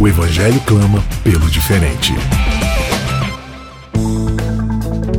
O evangelho clama pelo diferente.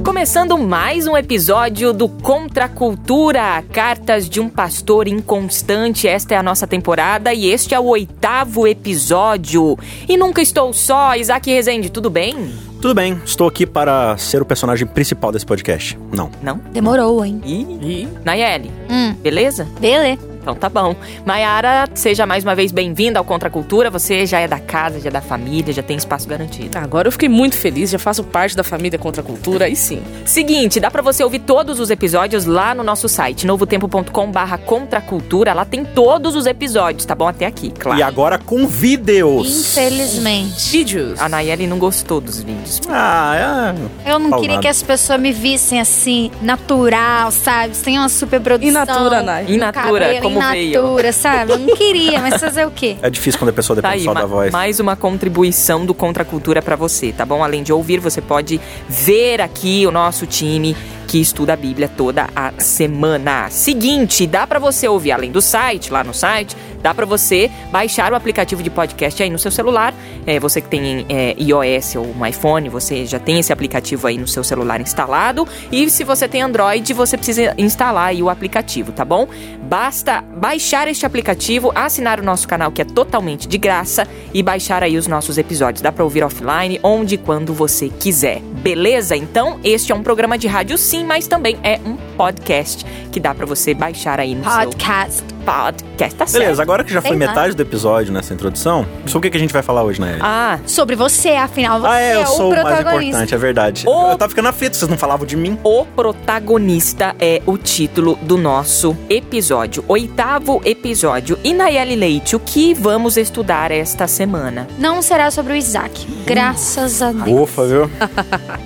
Começando mais um episódio do Contra a Cultura, Cartas de um Pastor Inconstante. Esta é a nossa temporada e este é o oitavo episódio. E nunca estou só, Isaac Rezende, tudo bem? Tudo bem, estou aqui para ser o personagem principal desse podcast. Não. Não? Demorou, hein? Ih, Nayeli, Hum, beleza? beleza. Então tá bom. Mayara, seja mais uma vez bem-vinda ao Contra a Cultura. Você já é da casa, já é da família, já tem espaço garantido. Agora eu fiquei muito feliz, já faço parte da família Contra a Cultura, aí sim. Seguinte, dá pra você ouvir todos os episódios lá no nosso site, novotempo.com barra contracultura. Lá tem todos os episódios, tá bom? Até aqui, claro. E agora com vídeos. Infelizmente. Vídeos. A Nayeli não gostou dos vídeos. Ah, é. Eu não queria que as pessoas me vissem assim, natural, sabe? Sem uma super produção. In natura, Nay. In natura, cabelo, como in veio. natura, sabe? Eu não queria, mas fazer o quê? É difícil quando a pessoa Tá depende aí, só da voz. mais uma contribuição do Contra a Cultura pra você, tá bom? Além de ouvir, você pode ver aqui o nosso time que estuda a Bíblia toda a semana. Seguinte, dá pra você ouvir além do site, lá no site, dá pra você baixar o aplicativo de podcast aí no seu celular. É, você que tem é, iOS ou um iPhone, você já tem esse aplicativo aí no seu celular instalado. E se você tem Android, você precisa instalar aí o aplicativo, tá bom? Basta baixar este aplicativo, assinar o nosso canal que é totalmente de graça e baixar aí os nossos episódios. Dá pra ouvir offline, onde e quando você quiser. Beleza? Então, este é um programa de rádio sim, mas também é um podcast que dá pra você baixar aí no Podcast. seu podcast. Tá certo. Beleza, agora que já foi Sei lá. metade do episódio nessa introdução, sobre o que que a gente vai falar hoje, né? Ah, Sobre você, afinal, você Ah, é, eu é sou o o mais protagonista. importante, é verdade. O- Eu tava ficando aflito, vocês não falavam de mim. O protagonista é o título do nosso episódio, oitavo episódio. E Nayeli Leite, o que vamos estudar esta semana? Não será sobre o Isaac. Graças a Deus. Ufa, viu?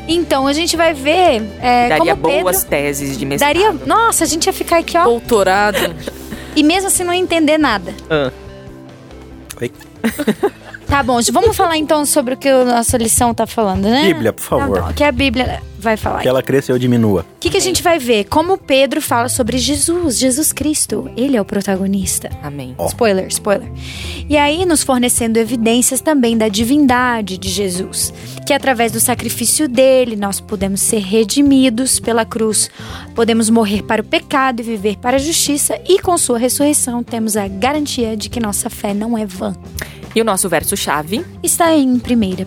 Então, a gente vai ver é, Daria como Pedro... boas teses de mestrado. Daria... Nossa, a gente ia ficar aqui, ó. Doutorado. E mesmo assim não entender nada. Ah. Oi. Tá bom, vamos falar então sobre o que a nossa lição tá falando, né? Bíblia, por favor. Tá bom, que a Bíblia vai falar. Que ela cresça e eu diminua. O que, que a gente vai ver? Como Pedro fala sobre Jesus, Jesus Cristo. Ele é o protagonista. Amém. Ó. Spoiler, spoiler. E aí, nos fornecendo evidências também da divindade de Jesus, que através do sacrifício dele nós podemos ser redimidos pela cruz, podemos morrer para o pecado e viver para a justiça, e com sua ressurreição temos a garantia de que nossa fé não é vã. E o nosso verso-chave? Está em 1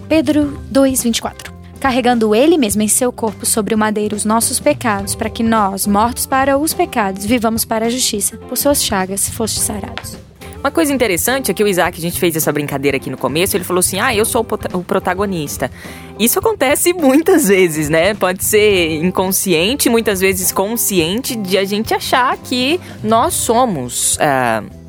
Pedro 2,24. Carregando ele mesmo em seu corpo sobre o madeiro os nossos pecados, para que nós, mortos para os pecados, vivamos para a justiça. Por suas chagas fostes sarados. Uma coisa interessante é que o Isaac, a gente fez essa brincadeira aqui no começo, ele falou assim: ah, eu sou o o protagonista. Isso acontece muitas vezes, né? Pode ser inconsciente, muitas vezes consciente, de a gente achar que nós somos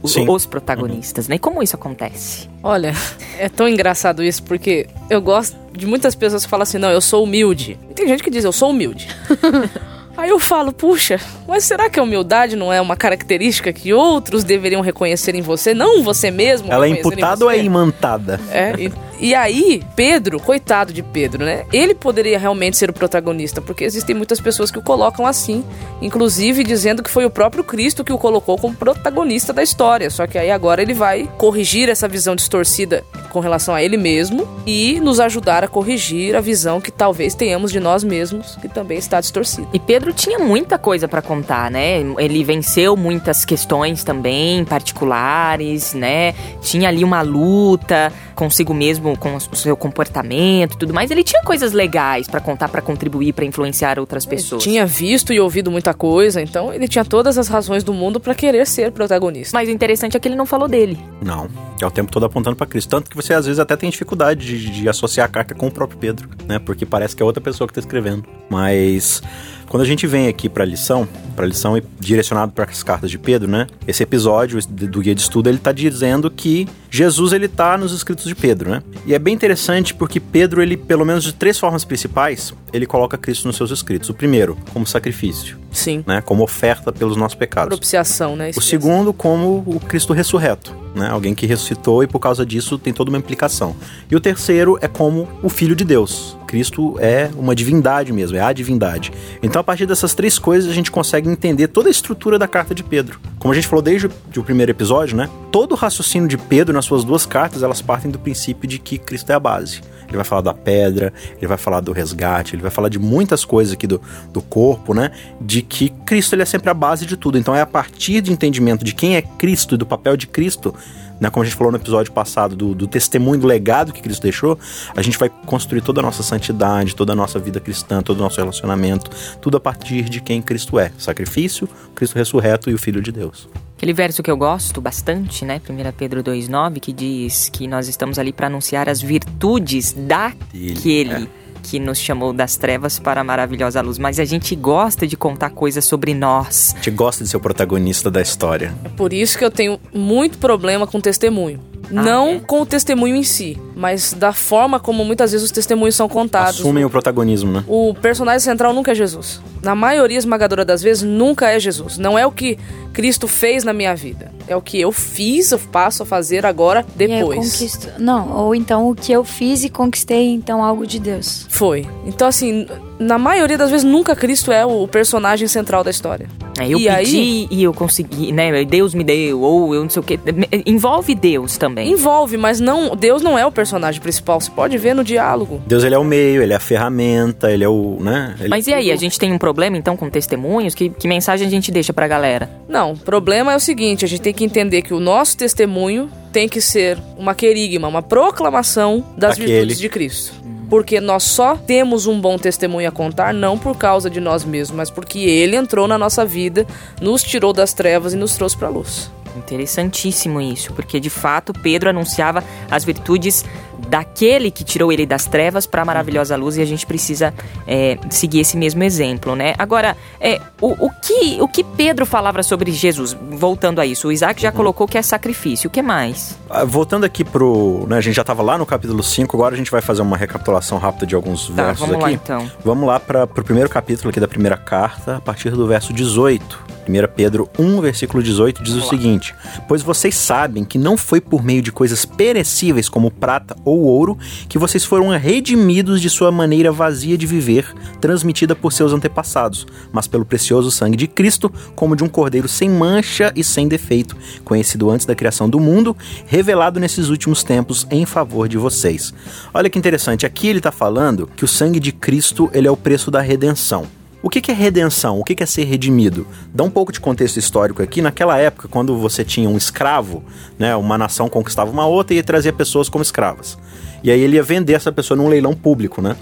Sim. os protagonistas, né? E como isso acontece? Olha, é tão engraçado isso, porque eu gosto de muitas pessoas que falam assim, não, eu sou humilde. E tem gente que diz, eu sou humilde. Aí eu falo, puxa, mas será que a humildade não é uma característica que outros deveriam reconhecer em você, não você mesmo? Ela é imputada ou é imantada? É, e, aí, Pedro, coitado de Pedro, né? Ele poderia realmente ser o protagonista, porque existem muitas pessoas que o colocam assim, inclusive dizendo que foi o próprio Cristo que o colocou como protagonista da história. Só que aí agora ele vai corrigir essa visão distorcida com relação a ele mesmo e nos ajudar a corrigir a visão que talvez tenhamos de nós mesmos, que também está distorcida. E Pedro tinha muita coisa pra contar, né? Ele venceu muitas questões também particulares, né? Tinha ali uma luta consigo mesmo, com o seu comportamento, e tudo mais. Ele tinha coisas legais pra contar, pra contribuir, pra influenciar outras pessoas. Tinha visto e ouvido muita coisa, então ele tinha todas as razões do mundo para querer ser protagonista. Mas o interessante é que ele não falou dele. Não. É o tempo todo apontando pra Cristo. Tanto que você às vezes até tem dificuldade de, de associar a carta com o próprio Pedro, né? Porque parece que é outra pessoa que tá escrevendo. Mas quando a gente vem aqui pra lição, pra lição e direcionado para as cartas de Pedro, né? Esse episódio do guia de estudo, ele tá dizendo que Jesus ele tá nos escritos de Pedro, né? E é bem interessante porque Pedro, ele, pelo menos de três formas principais, ele coloca Cristo nos seus escritos. O primeiro, como sacrifício, Sim. né? Como oferta pelos nossos pecados. Propiciação, né? O segundo, como o Cristo ressurreto, né? Alguém que ressuscitou e por causa disso tem toda uma implicação. E o terceiro é como o Filho de Deus. Cristo é uma divindade mesmo, é a divindade. Então, a partir dessas três coisas, a gente consegue entender toda a estrutura da carta de Pedro. Como a gente falou desde o primeiro episódio, né? Todo o raciocínio de Pedro nas suas duas cartas, elas partem do princípio de que Cristo é a base. Ele vai falar da pedra, ele vai falar do resgate, ele vai falar de muitas coisas aqui do, do corpo, né? De que Cristo ele é sempre a base de tudo. Então é a partir de entendimento de quem é Cristo e do papel de Cristo, né? Como a gente falou no episódio passado, do, do testemunho, do legado que Cristo deixou, a gente vai construir toda a nossa santidade, toda a nossa vida cristã, todo o nosso relacionamento, tudo a partir de quem Cristo é. Sacrifício, Cristo ressurreto e o Filho de Deus. Aquele verso que eu gosto bastante, né? 1 Pedro 2,9, que diz que nós estamos ali para anunciar as virtudes daquele é. Que nos chamou das trevas para a maravilhosa luz. Mas a gente gosta de contar coisas sobre nós. A gente gosta de ser o protagonista da história. É por isso que eu tenho muito problema com testemunho. Ah, Não é? com o testemunho em si, mas da forma como muitas vezes os testemunhos são contados. Assumem o protagonismo, né? O personagem central nunca é Jesus. Na maioria esmagadora das vezes, nunca é Jesus. Não é o que Cristo fez na minha vida. É o que eu fiz, eu passo a fazer agora, E depois. conquisto. Não, ou então o que eu fiz e conquistei, então algo de Deus. Foi. Então, assim, na maioria das vezes, nunca Cristo é o personagem central da história. É, eu E pedi aí- e eu consegui, né? Deus me deu, ou eu não sei o quê. Envolve Deus também. Envolve, mas não, Deus não é o personagem principal. Você pode ver no diálogo. Deus ele é o meio, ele é a ferramenta, ele é o, né? Ele- Mas e aí, a gente tem um problema então com testemunhos? Que, que mensagem a gente deixa pra galera? Não, o problema é o seguinte: a gente tem que entender que o nosso testemunho tem que ser uma querigma, uma proclamação das Daquele. virtudes de Cristo. Porque nós só temos um bom testemunho a contar, não por causa de nós mesmos, mas porque Ele entrou na nossa vida, nos tirou das trevas e nos trouxe para a luz. Interessantíssimo isso, porque de fato Pedro anunciava as virtudes daquele que tirou ele das trevas para a maravilhosa luz e a gente precisa é, seguir esse mesmo exemplo, né? Agora, é, o, o, que, o que Pedro falava sobre Jesus? Voltando a isso, o Isaac já colocou que é sacrifício, o que mais? Ah, Voltando aqui pro. Né, a gente já estava lá no capítulo 5, agora a gente vai fazer uma recapitulação rápida de alguns Tá, versos vamos aqui. lá então. Vamos lá para o primeiro capítulo aqui da primeira carta, a partir do verso 18. 1 Pedro 1, versículo 18 diz o seguinte: Pois vocês sabem que não foi por meio de coisas perecíveis como prata ou ouro que vocês foram redimidos de sua maneira vazia de viver, transmitida por seus antepassados, mas pelo precioso sangue de Cristo, como de um cordeiro sem mancha e sem defeito, conhecido antes da criação do mundo, revelado nesses últimos tempos em favor de vocês. Olha que interessante, aqui ele está falando que o sangue de Cristo ele é o preço da redenção. O que é redenção? O que que é ser redimido? Dá um pouco de contexto histórico aqui. Naquela época, quando você tinha um escravo, né, uma nação conquistava uma outra e trazia pessoas como escravas. E aí ele ia vender essa pessoa num leilão público, né?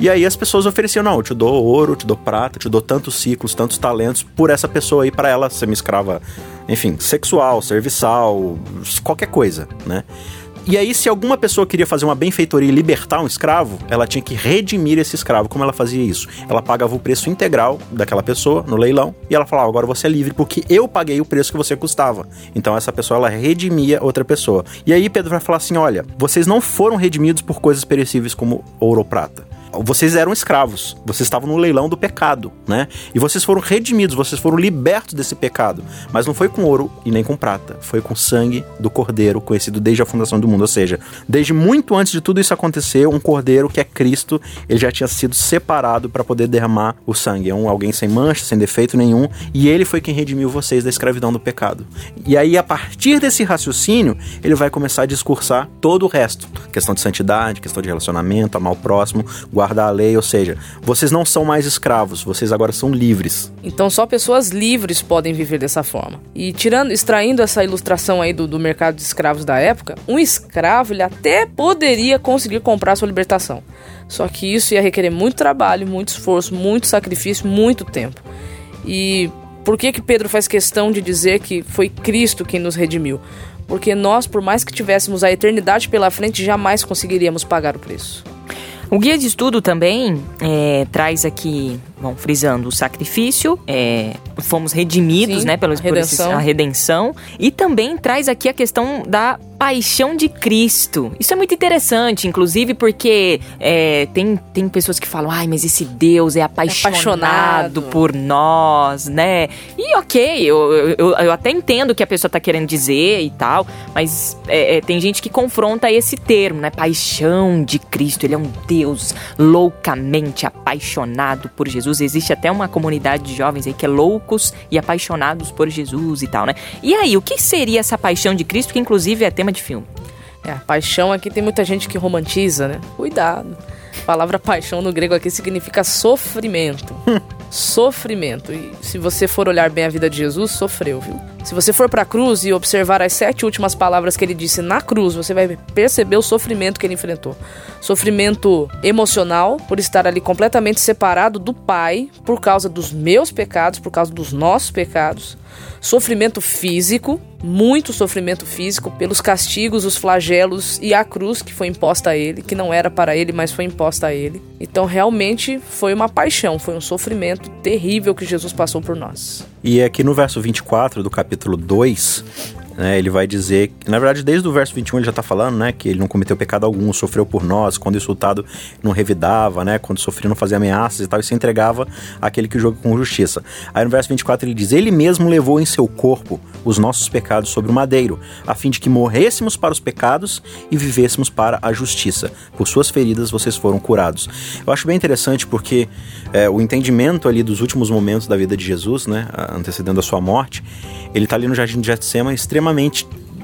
E aí as pessoas ofereciam, não, eu te dou ouro, eu te dou prata, eu te dou tantos ciclos, tantos talentos por essa pessoa aí para ela ser uma escrava, enfim, sexual, serviçal, qualquer coisa, né? E aí, se alguma pessoa queria fazer uma benfeitoria e libertar um escravo, ela tinha que redimir esse escravo. Como ela fazia isso? Ela pagava o preço integral daquela pessoa no leilão e ela falava: agora você é livre porque eu paguei o preço que você custava. Então essa pessoa ela redimia outra pessoa. E aí Pedro vai falar assim: olha, vocês não foram redimidos por coisas perecíveis como ouro ou prata. Vocês eram escravos, vocês estavam no leilão do pecado, né? E vocês foram redimidos, vocês foram libertos desse pecado. Mas não foi com ouro e nem com prata, foi com sangue do cordeiro, conhecido desde a fundação do mundo. Ou seja, desde muito antes de tudo isso acontecer, um cordeiro que é Cristo, ele já tinha sido separado para poder derramar o sangue. É um alguém sem mancha, sem defeito nenhum, e ele foi quem redimiu vocês da escravidão do pecado. E aí, a partir desse raciocínio, ele vai começar a discursar todo o resto: questão de santidade, questão de relacionamento, amar o próximo, guardar a lei, ou seja, vocês não são mais escravos, vocês agora são livres. Então só pessoas livres podem viver dessa forma. E tirando, extraindo essa ilustração aí do, do mercado de escravos da época, um escravo ele até poderia conseguir comprar sua libertação. Só que isso ia requerer muito trabalho, muito esforço, muito sacrifício, muito tempo. E por que que Pedro faz questão de dizer que foi Cristo quem nos redimiu? Porque nós, por mais que tivéssemos a eternidade pela frente, jamais conseguiríamos pagar o preço. O guia de estudo também é, traz aqui bom, frisando, o sacrifício, é, fomos redimidos, Sim, né, pelos, por esses- redenção. a redenção. E também traz aqui a questão da paixão de Cristo. Isso é muito interessante, inclusive porque é, tem, tem pessoas que falam, ai, mas esse Deus é apaixonado, Apaixonado. por nós, né? E ok, eu, eu, eu até entendo o que a pessoa tá querendo dizer e tal, mas é, é, tem gente que confronta esse termo, né? Paixão de Cristo. Ele é um Deus loucamente apaixonado por Jesus. Existe até uma comunidade de jovens aí que é loucos e apaixonados por Jesus e tal, né? E aí, o que seria essa paixão de Cristo, que inclusive é tema de filme? É, a paixão aqui tem muita gente que romantiza, né? Cuidado. A palavra paixão no grego aqui significa sofrimento. sofrimento. E se você for olhar bem a vida de Jesus, sofreu, viu? Se você for pra cruz e observar as sete últimas palavras que ele disse na cruz, você vai perceber o sofrimento que ele enfrentou. Sofrimento emocional, por estar ali completamente separado do Pai, por causa dos meus pecados, por causa dos nossos pecados. Sofrimento físico, muito sofrimento físico, pelos castigos, os flagelos e a cruz que foi imposta a ele, que não era para ele, mas foi imposta a ele. Então, realmente foi uma paixão, foi um sofrimento terrível que Jesus passou por nós. E aqui no verso 24 do capítulo 2, né, ele vai dizer, na verdade, desde o verso 21 ele já está falando, né, que ele não cometeu pecado algum, sofreu por nós, quando insultado não revidava, né, quando sofria não fazia ameaças e tal, e se entregava àquele que joga com justiça. Aí no verso 24 ele diz, ele mesmo levou em seu corpo os nossos pecados sobre o madeiro, a fim de que morrêssemos para os pecados e vivêssemos para a justiça. Por suas feridas vocês foram curados. Eu acho bem interessante porque é, o entendimento ali dos últimos momentos da vida de Jesus, né, antecedendo a sua morte, ele está ali no jardim de Getsema extremamente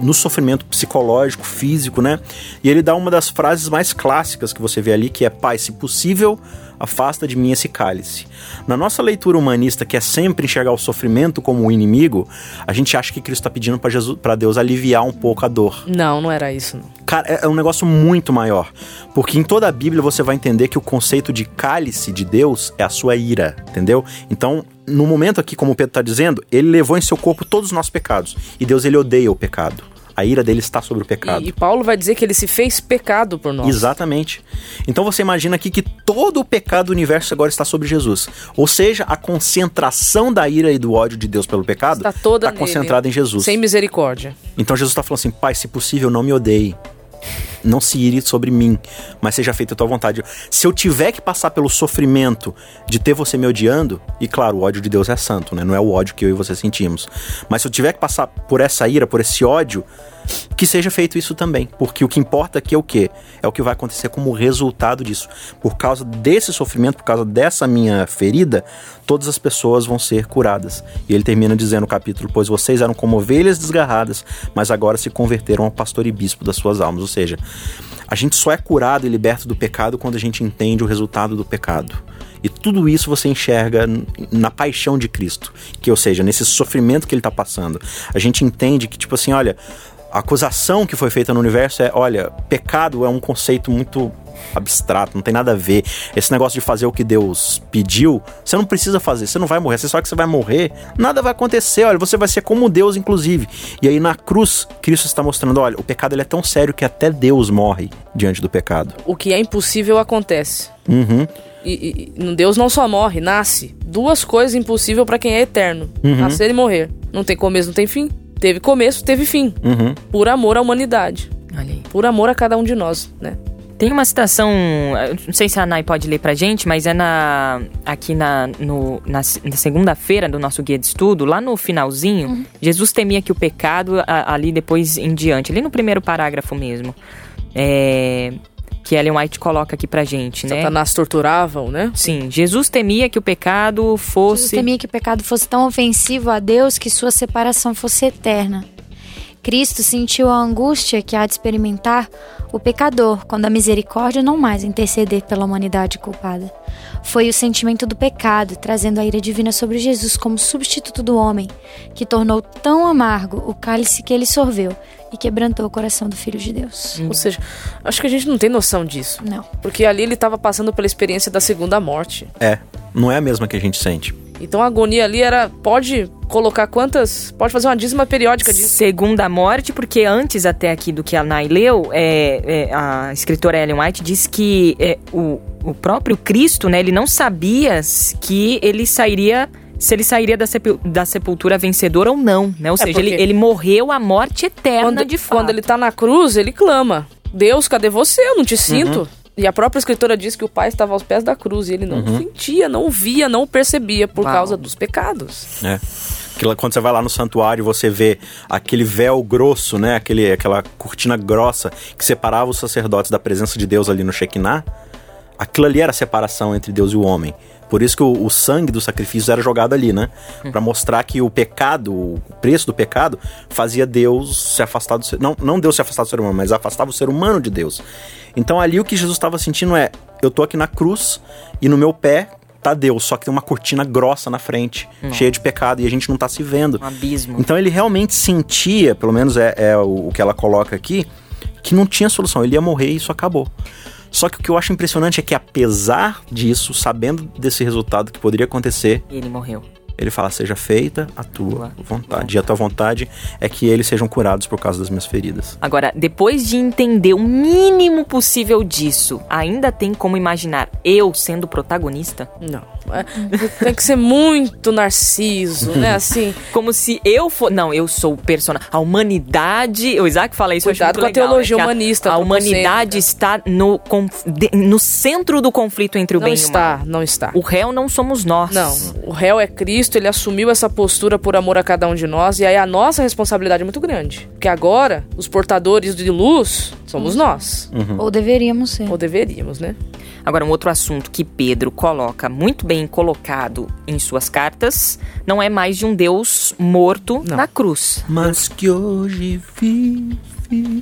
no sofrimento psicológico, físico, né? E ele dá uma das frases mais clássicas que você vê ali, que é: Pai, se possível, afasta de mim esse cálice. Na nossa leitura humanista, que é sempre enxergar o sofrimento como o inimigo, a gente acha que Cristo está pedindo para Deus aliviar um pouco a dor. Não, não era isso. Não. Cara, é é um negócio muito maior. Porque em toda a Bíblia você vai entender que o conceito de cálice de Deus é a sua ira, entendeu? Então, no momento aqui, como o Pedro está dizendo, ele levou em seu corpo todos os nossos pecados. E Deus, ele odeia o pecado. A ira dele está sobre o pecado. E, e Paulo vai dizer que ele se fez pecado por nós. Exatamente. Então você imagina aqui que todo o pecado do universo agora está sobre Jesus. Ou seja, a concentração da ira e do ódio de Deus pelo pecado Está toda está concentrada em Jesus. Sem misericórdia. Então Jesus está falando assim: Pai, se possível, não me odeie. Não se ire sobre mim, mas seja feita a tua vontade. Se eu tiver que passar pelo sofrimento de ter você me odiando, e claro, o ódio de Deus é santo, né? Não é o ódio que eu e você sentimos. Mas se eu tiver que passar por essa ira, por esse ódio, que seja feito isso também. Porque o que importa aqui é o quê? É o que vai acontecer como resultado disso. Por causa desse sofrimento, por causa dessa minha ferida, todas as pessoas vão ser curadas. E ele termina dizendo no capítulo: Pois vocês eram como ovelhas desgarradas, mas agora se converteram ao pastor e bispo das suas almas. Ou seja, a gente só é curado e liberto do pecado quando a gente entende o resultado do pecado. E tudo isso você enxerga na paixão de Cristo, que ou seja, nesse sofrimento que ele está passando. A gente entende que tipo assim, olha, a acusação que foi feita no universo é, olha, pecado é um conceito muito abstrato, não tem nada a ver. Esse negócio de fazer o que Deus pediu, você não precisa fazer, você não vai morrer, você sabe que você vai morrer, nada vai acontecer, olha, você vai ser como Deus, inclusive. E aí na cruz, Cristo está mostrando, olha, o pecado ele é tão sério que até Deus morre diante do pecado. O que é impossível acontece. Uhum. E, e- Deus não só morre, nasce. Duas coisas impossíveis para quem é eterno: nascer e morrer. Não tem começo, não tem fim. Teve começo, teve fim. Uhum. Por amor à humanidade. Por amor a cada um de nós, né? Tem uma citação, não sei se a Nai pode ler pra gente, mas é na aqui na, no- na, na segunda-feira do nosso guia de estudo, lá no finalzinho, Jesus temia que o pecado, a- ali depois em diante, ali no primeiro parágrafo mesmo, é, que Ellen White coloca aqui pra gente, né? Satanás torturavam, né? Sim, Jesus temia que o pecado Jesus fosse... temia que o pecado fosse tão ofensivo a Deus que sua separação fosse eterna. Cristo sentiu a angústia que há de experimentar o pecador quando a misericórdia não mais interceder pela humanidade culpada. Foi o sentimento do pecado, trazendo a ira divina sobre Jesus como substituto do homem, que tornou tão amargo o cálice que ele sorveu e quebrantou o coração do Filho de Deus. Ou seja, acho que a gente não tem noção disso. Não. Porque ali ele estava passando pela experiência da segunda morte. É, não é a mesma que a gente sente. Então a agonia ali era. Pode colocar quantas. Pode fazer uma dízima periódica disso. Segunda morte, porque antes até aqui do que a Nai leu, é, é, a escritora Ellen White diz que é, o, o próprio Cristo, né, ele não sabia que ele sairia se ele sairia da, sepul da sepultura vencedor ou não, né? Ou É, seja, ele, ele morreu a morte eterna Quando, de fato. quando ele tá na cruz, ele clama: Deus, cadê você? Eu não te sinto. E a própria escritora diz que o pai estava aos pés da cruz e ele não sentia, não via, não percebia por Uau. causa dos pecados. É. Aquilo- quando você vai lá no santuário, você vê aquele véu grosso, né? Aquele, aquela cortina grossa que separava os sacerdotes da presença de Deus ali no Shekinah. Aquilo ali era a separação entre Deus e o homem. Por isso que o, o sangue dos sacrifícios era jogado ali, né? Pra mostrar que o pecado, o preço do pecado, fazia Deus se afastar do ser. Não, não Deus se afastar do ser humano, mas afastava o ser humano de Deus. Então ali o que Jesus estava sentindo é: eu tô aqui na cruz e no meu pé tá Deus, só que tem uma cortina grossa na frente, cheia de pecado, e a gente não tá se vendo. Um abismo. Então ele realmente sentia, pelo menos é, é o, o que ela coloca aqui, que não tinha solução, ele ia morrer e isso acabou. Só que o que eu acho impressionante é que, apesar disso, sabendo desse resultado que poderia acontecer, E ele morreu. ele fala: seja feita a tua Tua vontade. E a tua vontade é que eles sejam curados por causa das minhas feridas. Agora, depois de entender o mínimo possível disso, ainda tem como imaginar eu sendo protagonista? Não. É, tem que ser muito narciso, né? Assim. Como se eu for. Não, eu sou o personagem. A humanidade. O Isaac fala isso. eu acho Cuidado muito com a legal, teologia né? Que humanista, A, humanidade né? está no, conf- de- no centro do conflito entre o Não bem e o está, mal. não está. O réu não somos nós. Não, o réu é Cristo, ele assumiu essa postura por amor a cada um de nós, e aí a nossa responsabilidade é muito grande. Porque agora, os portadores de luz somos nós. Ou deveríamos ser. Ou deveríamos, né? Agora, um outro assunto que Pedro coloca muito bem colocado em suas cartas não é mais de um Deus morto Não. na cruz. Mas que hoje vi.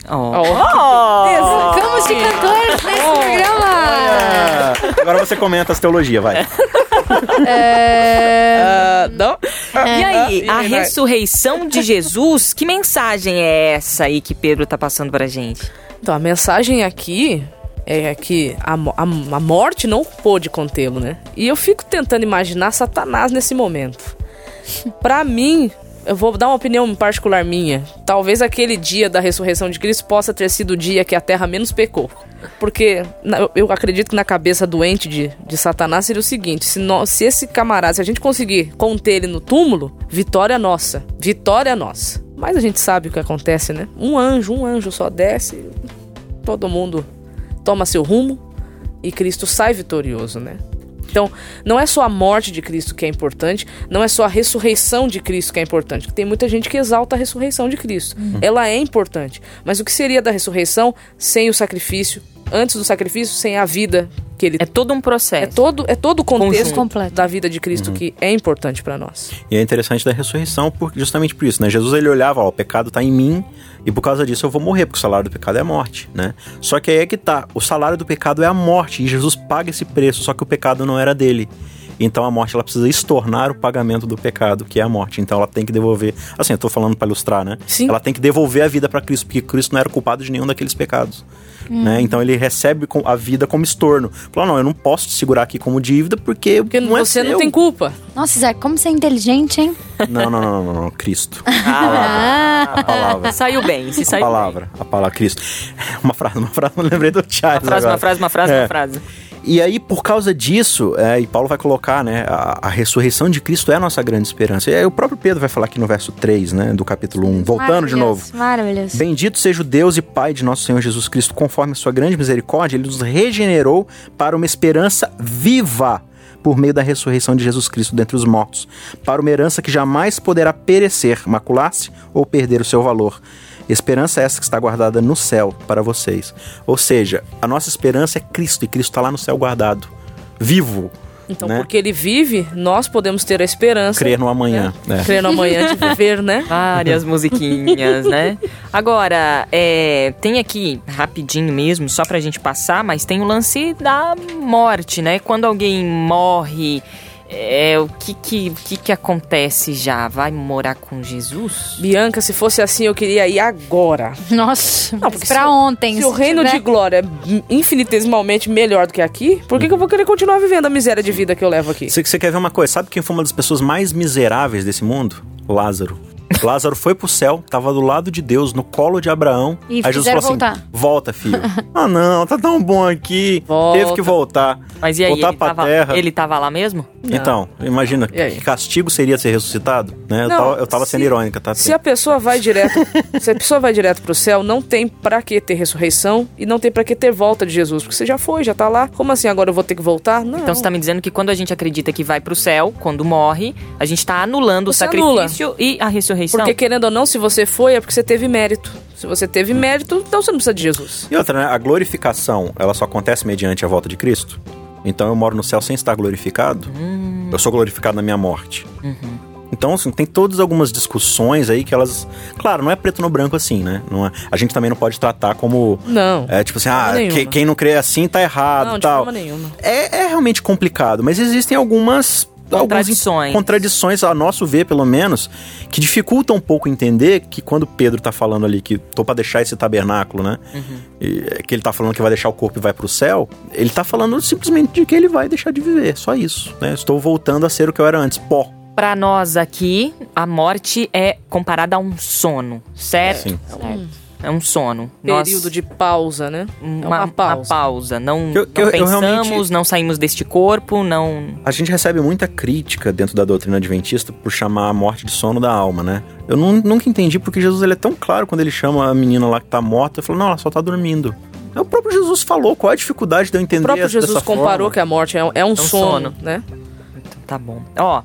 Oh. Ó, Ficamos de cantores nesse programa! Agora você comenta as teologias, vai. É... Ah, não? E aí, E a aí, vai? ressurreição de Jesus, que mensagem é essa aí que Pedro tá passando pra gente? Então, a mensagem aqui é que a, a, a morte não pôde contê-lo, né? E eu fico tentando imaginar Satanás nesse momento. Pra mim, eu vou dar uma opinião particular minha. Talvez aquele dia da ressurreição de Cristo possa ter sido o dia que a terra menos pecou. Porque eu acredito que na cabeça doente de, de Satanás seria o seguinte: se, nós, se esse camarada, se a gente conseguir conter ele no túmulo, vitória nossa. Vitória nossa. Mas a gente sabe o que acontece, né? Um anjo, um anjo só desce, todo mundo toma seu rumo e Cristo sai vitorioso, né? Então, não é só a morte de Cristo que é importante, não é só a ressurreição de Cristo que é importante. Tem muita gente que exalta a ressurreição de Cristo. Ela é importante. Mas o que seria da ressurreição sem o sacrifício? Antes do sacrifício, sem a vida que ele É todo um é processo. todo é todo o contexto. Completo. da vida de Cristo que é importante pra nós. E é interessante da ressurreição por, justamente por isso, né? Jesus ele olhava, ó, o pecado tá em mim e por causa disso eu vou morrer, porque o salário do pecado é a morte, né? Só que aí é que tá, o salário do pecado é a morte e Jesus paga esse preço, só que o pecado não era dele. Então a morte ela precisa estornar o pagamento do pecado, que é a morte. Então ela tem que devolver. Assim, eu tô falando para ilustrar, né? Sim. Ela tem que devolver a vida para Cristo, porque Cristo não era culpado de nenhum daqueles pecados. Né? Então ele recebe a vida como estorno. Fala, não, eu não posso te segurar aqui como dívida porque, Porque não é você não seu." tem culpa. Nossa, Isaac, como você é inteligente, hein? Não, não, não, não, não, não, Cristo. Ah, A palavra. Saiu bem, se A saiu palavra, a palavra Cristo. Uma frase, uma frase, eu lembrei do Charles bem. Uma frase, agora. uma frase, uma frase, É. uma frase. E aí, por causa disso, é, e Paulo vai colocar, né, a, a ressurreição de Cristo é a nossa grande esperança. E aí o próprio Pedro vai falar aqui no verso 3, né, do capítulo 1, voltando de novo. maravilhoso. Bendito seja o Deus e Pai de nosso Senhor Jesus Cristo, conforme a sua grande misericórdia, ele nos regenerou para uma esperança viva por meio da ressurreição de Jesus Cristo dentre os mortos, para uma herança que jamais poderá perecer, macular-se ou perder o seu valor. Esperança essa que está guardada no céu para vocês. Ou seja, a nossa esperança é Cristo e Cristo está lá no céu guardado, vivo. Então, né? porque ele vive, nós podemos ter a esperança. Crer no amanhã. né? Crer no amanhã de viver, né? Várias musiquinhas, né? Agora, é, tem aqui, rapidinho mesmo, só pra gente passar, mas tem o lance da morte, né? Quando alguém morre, é, o que que, que que acontece já? Vai morar com Jesus? Bianca, se fosse assim, eu queria ir agora. Nossa, Não, porque pra se ontem. Se o reino tiver- de glória é infinitesimalmente melhor do que aqui, por que, que eu vou querer continuar vivendo a miséria de vida que eu levo aqui? Você, você quer ver uma coisa? Sabe quem foi uma das pessoas mais miseráveis desse mundo? Lázaro. Lázaro foi pro céu, tava do lado de Deus, no colo de Abraão. E Aí Jesus falou voltar. assim: volta, filho. ah, não, tá tão bom aqui. Volta. Teve que voltar. Mas e aí, voltar ele pra tava, terra. ele tava lá mesmo? Então, imagina, que castigo seria ser ressuscitado? Né? eu Não, tava, eu tava sendo se- irônica, tá? Se a pessoa vai direto, se a pessoa vai direto pro céu, não tem pra que ter ressurreição e não tem pra que ter volta de Jesus, porque você já foi, já tá lá. Como assim agora eu vou ter que voltar? Não. Então você tá me dizendo que quando a gente acredita que vai pro céu, quando morre, a gente tá anulando o Você anula. sacrifício e a ressurreição. Porque querendo ou não, se você foi é porque você teve mérito. Se você teve mérito, então você não precisa de Jesus. E outra, né? A glorificação, ela só acontece mediante a volta de Cristo? Então eu moro no céu sem estar glorificado? Hum. Eu sou glorificado na minha morte. Uhum. Então, assim, tem todas algumas discussões aí que elas. Claro, não é preto no branco assim, né? Não é- a gente também não pode tratar como. Não. É tipo assim, ah, que- quem não crê assim tá errado Não, e de tal. forma nenhuma. É, é realmente complicado, mas existem algumas. Contradições. contradições, a nosso ver, pelo menos, que dificultam um pouco entender que quando Pedro tá falando ali que tô pra deixar esse tabernáculo, né? E, é, que ele tá falando que vai deixar o corpo e vai pro céu, ele tá falando simplesmente de que ele vai deixar de viver, só isso, né? Estou voltando a ser o que eu era antes, pó. Pra nós aqui, a morte é comparada a um sono, certo? Sim. É um sono. Nós- Período de pausa, né? É uma, uma pausa. pausa. Não, Eu- não eu- eu pensamos, realmente- não saímos deste corpo, não. A gente recebe muita crítica dentro da doutrina adventista por chamar a morte de sono da alma, né? Eu nu- nunca entendi porque Jesus ele é tão claro quando ele chama a menina lá que tá morta, ele falou, não, ela só tá dormindo. É o próprio Jesus falou, qual é a dificuldade de eu entender O próprio essa- Jesus comparou forma? que a morte é um, é um sono, sono. né? Tá bom. Ó,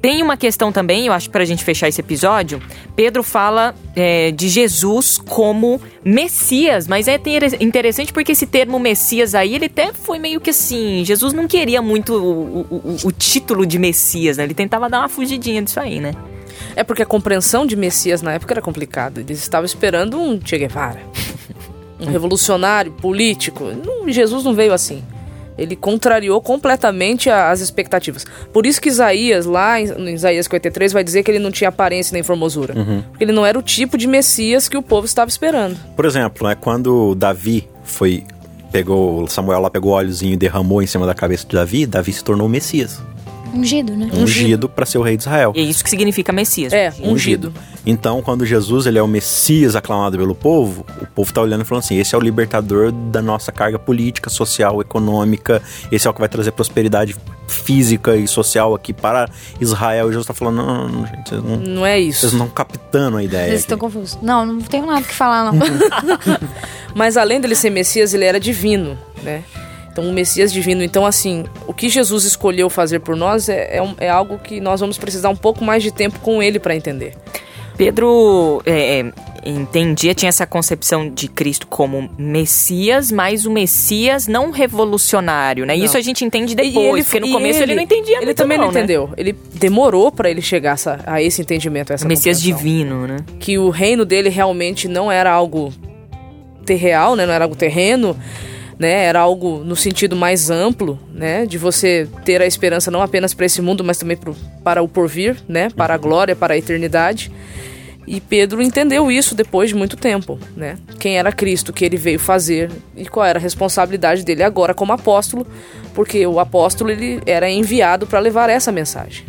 tem uma questão também, eu acho, pra gente fechar esse episódio. Pedro fala é, de Jesus como Messias, mas é ter- interessante porque esse termo Messias aí, ele até foi meio que assim. Jesus não queria muito o, o- o- o título de Messias, né? Ele tentava dar uma fugidinha disso aí, né? É porque a compreensão de Messias na época era complicada. Eles estavam esperando um Che Guevara. Um revolucionário, político. Não, Jesus não veio assim. Ele contrariou completamente as expectativas. Por isso que Isaías, lá em, Isaías 53, vai dizer que ele não tinha aparência nem formosura. Porque ele não era o tipo de Messias que o povo estava esperando. Por exemplo, né, quando Davi foi pegou Samuel lá pegou o óleozinho e derramou em cima da cabeça de Davi, Davi se tornou o Messias, Ungido, né? ungido para ser o rei de Israel. E é isso que significa Messias. É, ungido. Então, quando Jesus ele é o Messias aclamado pelo povo, o povo tá olhando e falando assim: esse é o libertador da nossa carga política, social, econômica, esse é o que vai trazer prosperidade física e social aqui para Israel. E Jesus tá falando: não, não, gente, vocês não, Não é isso. vocês não estão captando a ideia. Aqui." estão confusos. Não, não tenho nada que falar, não. Mas além dele ser Messias, ele era divino, né? Então, um Messias divino. Então, assim, o que Jesus escolheu fazer por nós é, é, é algo que nós vamos precisar um pouco mais de tempo com ele para entender. Pedro é, é, entendia, tinha essa concepção de Cristo como Messias, mas o Messias não revolucionário, né? Não. Isso a gente entende E depois, ele- porque no começo ele, não entendia Ele muito também não, não, né? entendeu. Ele demorou para ele chegar essa- a esse entendimento, a essa Messias divino, né? que o reino dele realmente não era algo terreal, né? Não era algo terreno, né? Era algo no sentido mais amplo, né? De você ter a esperança não apenas para esse mundo, mas também pro, para o porvir, né? Para a glória, para a eternidade. E Pedro entendeu isso depois de muito tempo, né? Quem era Cristo, o que ele veio fazer e qual era a responsabilidade dele agora como apóstolo, porque o apóstolo ele era enviado para levar essa mensagem.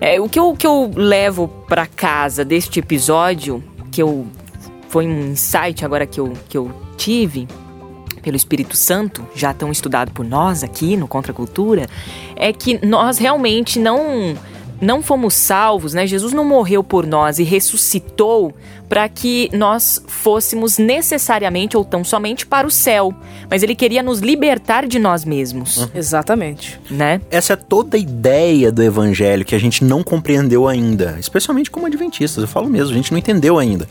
É, o que eu, que eu levo pra casa deste episódio, que eu foi um insight agora que eu, que eu tive pelo Espírito Santo, já tão estudado por nós aqui no Contra a Cultura, é que nós realmente não não fomos salvos, né? Jesus não morreu por nós e ressuscitou para que nós fôssemos necessariamente ou tão somente para o céu, mas ele queria nos libertar de nós mesmos, Exatamente. né? Essa é toda a ideia do evangelho que a gente não compreendeu ainda, especialmente como adventistas, eu falo mesmo, a gente não entendeu ainda.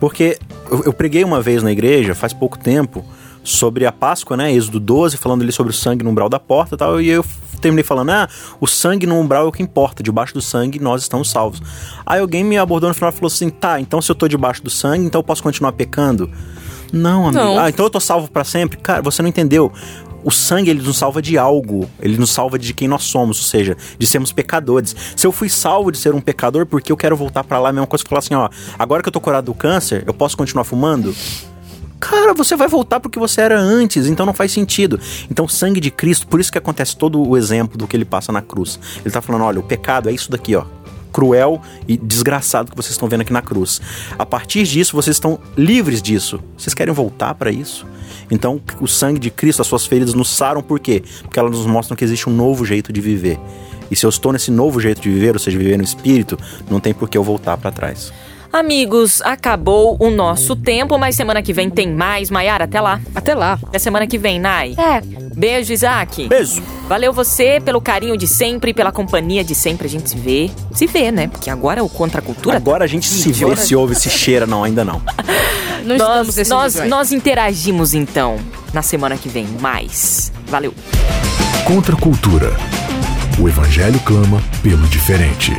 Porque eu, eu preguei uma vez na igreja, faz pouco tempo, sobre a Páscoa, né, Êxodo 12, falando ali sobre o sangue no umbral da porta e tal, e eu terminei falando, ah, o sangue no umbral é o que importa, debaixo do sangue nós estamos salvos. Aí alguém me abordou no final e falou assim, tá, então se eu tô debaixo do sangue, então eu posso continuar pecando? Não, amigo. Não. Ah, então eu tô salvo para sempre? Cara, você não entendeu. O sangue, ele nos salva de algo. Ele nos salva de quem nós somos, ou seja, de sermos pecadores. Se eu fui salvo de ser um pecador, porque eu quero voltar para lá, a mesma coisa que falar assim, ó, agora que eu tô curado do câncer, eu posso continuar fumando? Cara, você vai voltar pro que você era antes, então não faz sentido. Então, sangue de Cristo, por isso que acontece todo o exemplo do que ele passa na cruz. Ele tá falando, olha, o pecado é isso daqui, ó. cruel e desgraçado que vocês estão vendo aqui na cruz. A partir disso, vocês estão livres disso. Vocês querem voltar para isso? Então, o sangue de Cristo, as suas feridas nos saram por quê? Porque elas nos mostram que existe um novo jeito de viver. E se eu estou nesse novo jeito de viver, ou seja, viver no espírito, não tem por que eu voltar para trás. Amigos, acabou o nosso tempo, mas semana que vem tem mais. Maiara, até lá. Até lá. Até semana que vem, Nai. É. Beijo, Isaac. Beijo! Valeu você pelo carinho de sempre, pela companhia de sempre. A gente se vê. Se vê, né? Porque agora o Contra a Cultura. Agora a gente se vê, se ouve, se cheira. Não, ainda não. Não Nós, nós, nós interagimos então na semana que vem. Mais. Valeu. Contra a cultura. O evangelho clama pelo diferente.